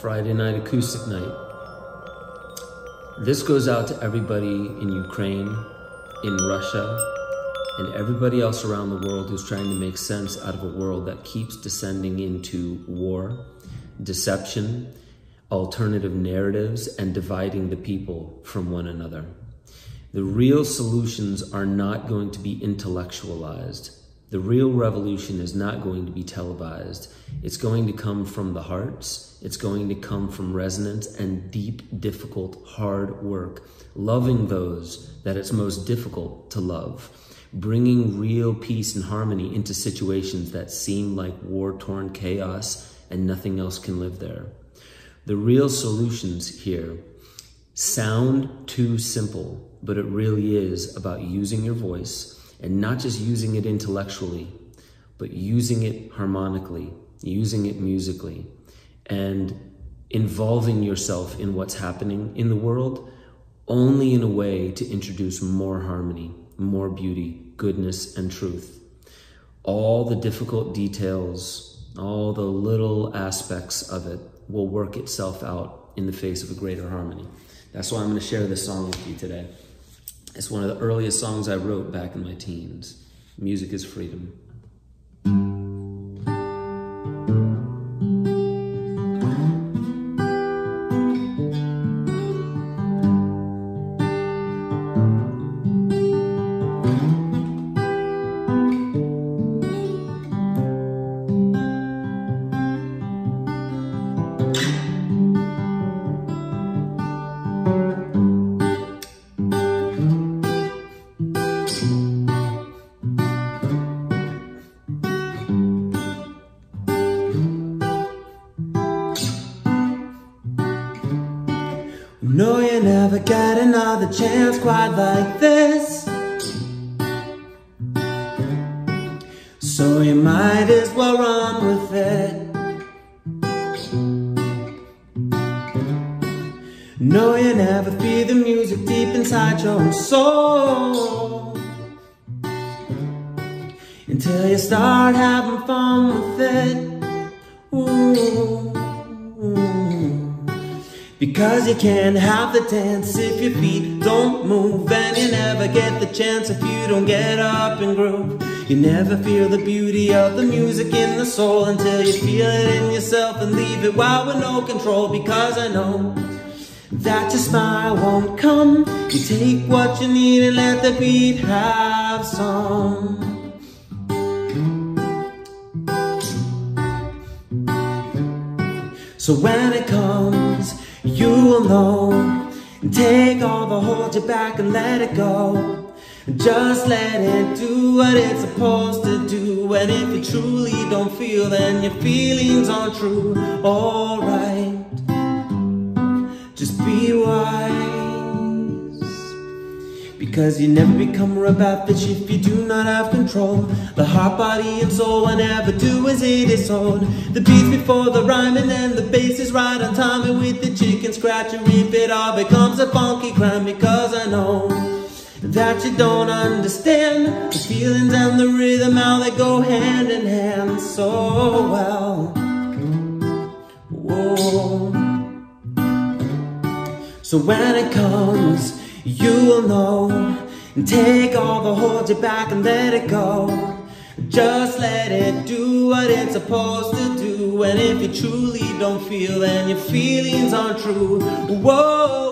Friday night acoustic night. This goes out to everybody in Ukraine, in Russia, and everybody else around the world who's trying to make sense out of a world that keeps descending into war, deception, alternative narratives, and dividing the people from one another. The real solutions are not going to be intellectualized. The real revolution is not going to be televised. It's going to come from the hearts. It's going to come from resonance and deep, difficult, hard work. Loving those that it's most difficult to love. Bringing real peace and harmony into situations that seem like war torn chaos and nothing else can live there. The real solutions here sound too simple, but it really is about using your voice and not just using it intellectually, but using it harmonically, using it musically, and involving yourself in what's happening in the world only in a way to introduce more harmony, more beauty, goodness, and truth. All the difficult details, all the little aspects of it will work itself out in the face of a greater harmony. That's why I'm going to share this song with you today. It's one of the earliest songs I wrote back in my teens. Music is freedom. No, you never get another chance quite like this. So you might as well run with it. No, you never feel the music deep inside your own soul. Until you start having fun with it. Ooh. Because you can't have the dance if your feet don't move And you never get the chance if you don't get up and groove. You never feel the beauty of the music in the soul Until you feel it in yourself and leave it while with no control Because I know that your smile won't come. You take what you need and let the beat have some. So when it comes you will know. Take all the hold you back and let it go. Just let it do what it's supposed to do. And if you truly don't feel, then your feelings aren't true. Alright, just be wise. Because you never become a bitch if you do not have control. The heart, body, and soul whenever do as it is told. The beats before the rhyme and then the bass is right on time. And with the chicken scratch and rip it all becomes a funky crime. Because I know that you don't understand the feelings and the rhythm, how they go hand in hand so well. Whoa. So when it comes you will know. And take all the hold you back and let it go. Just let it do what it's supposed to do. And if you truly don't feel, then your feelings aren't true. Whoa,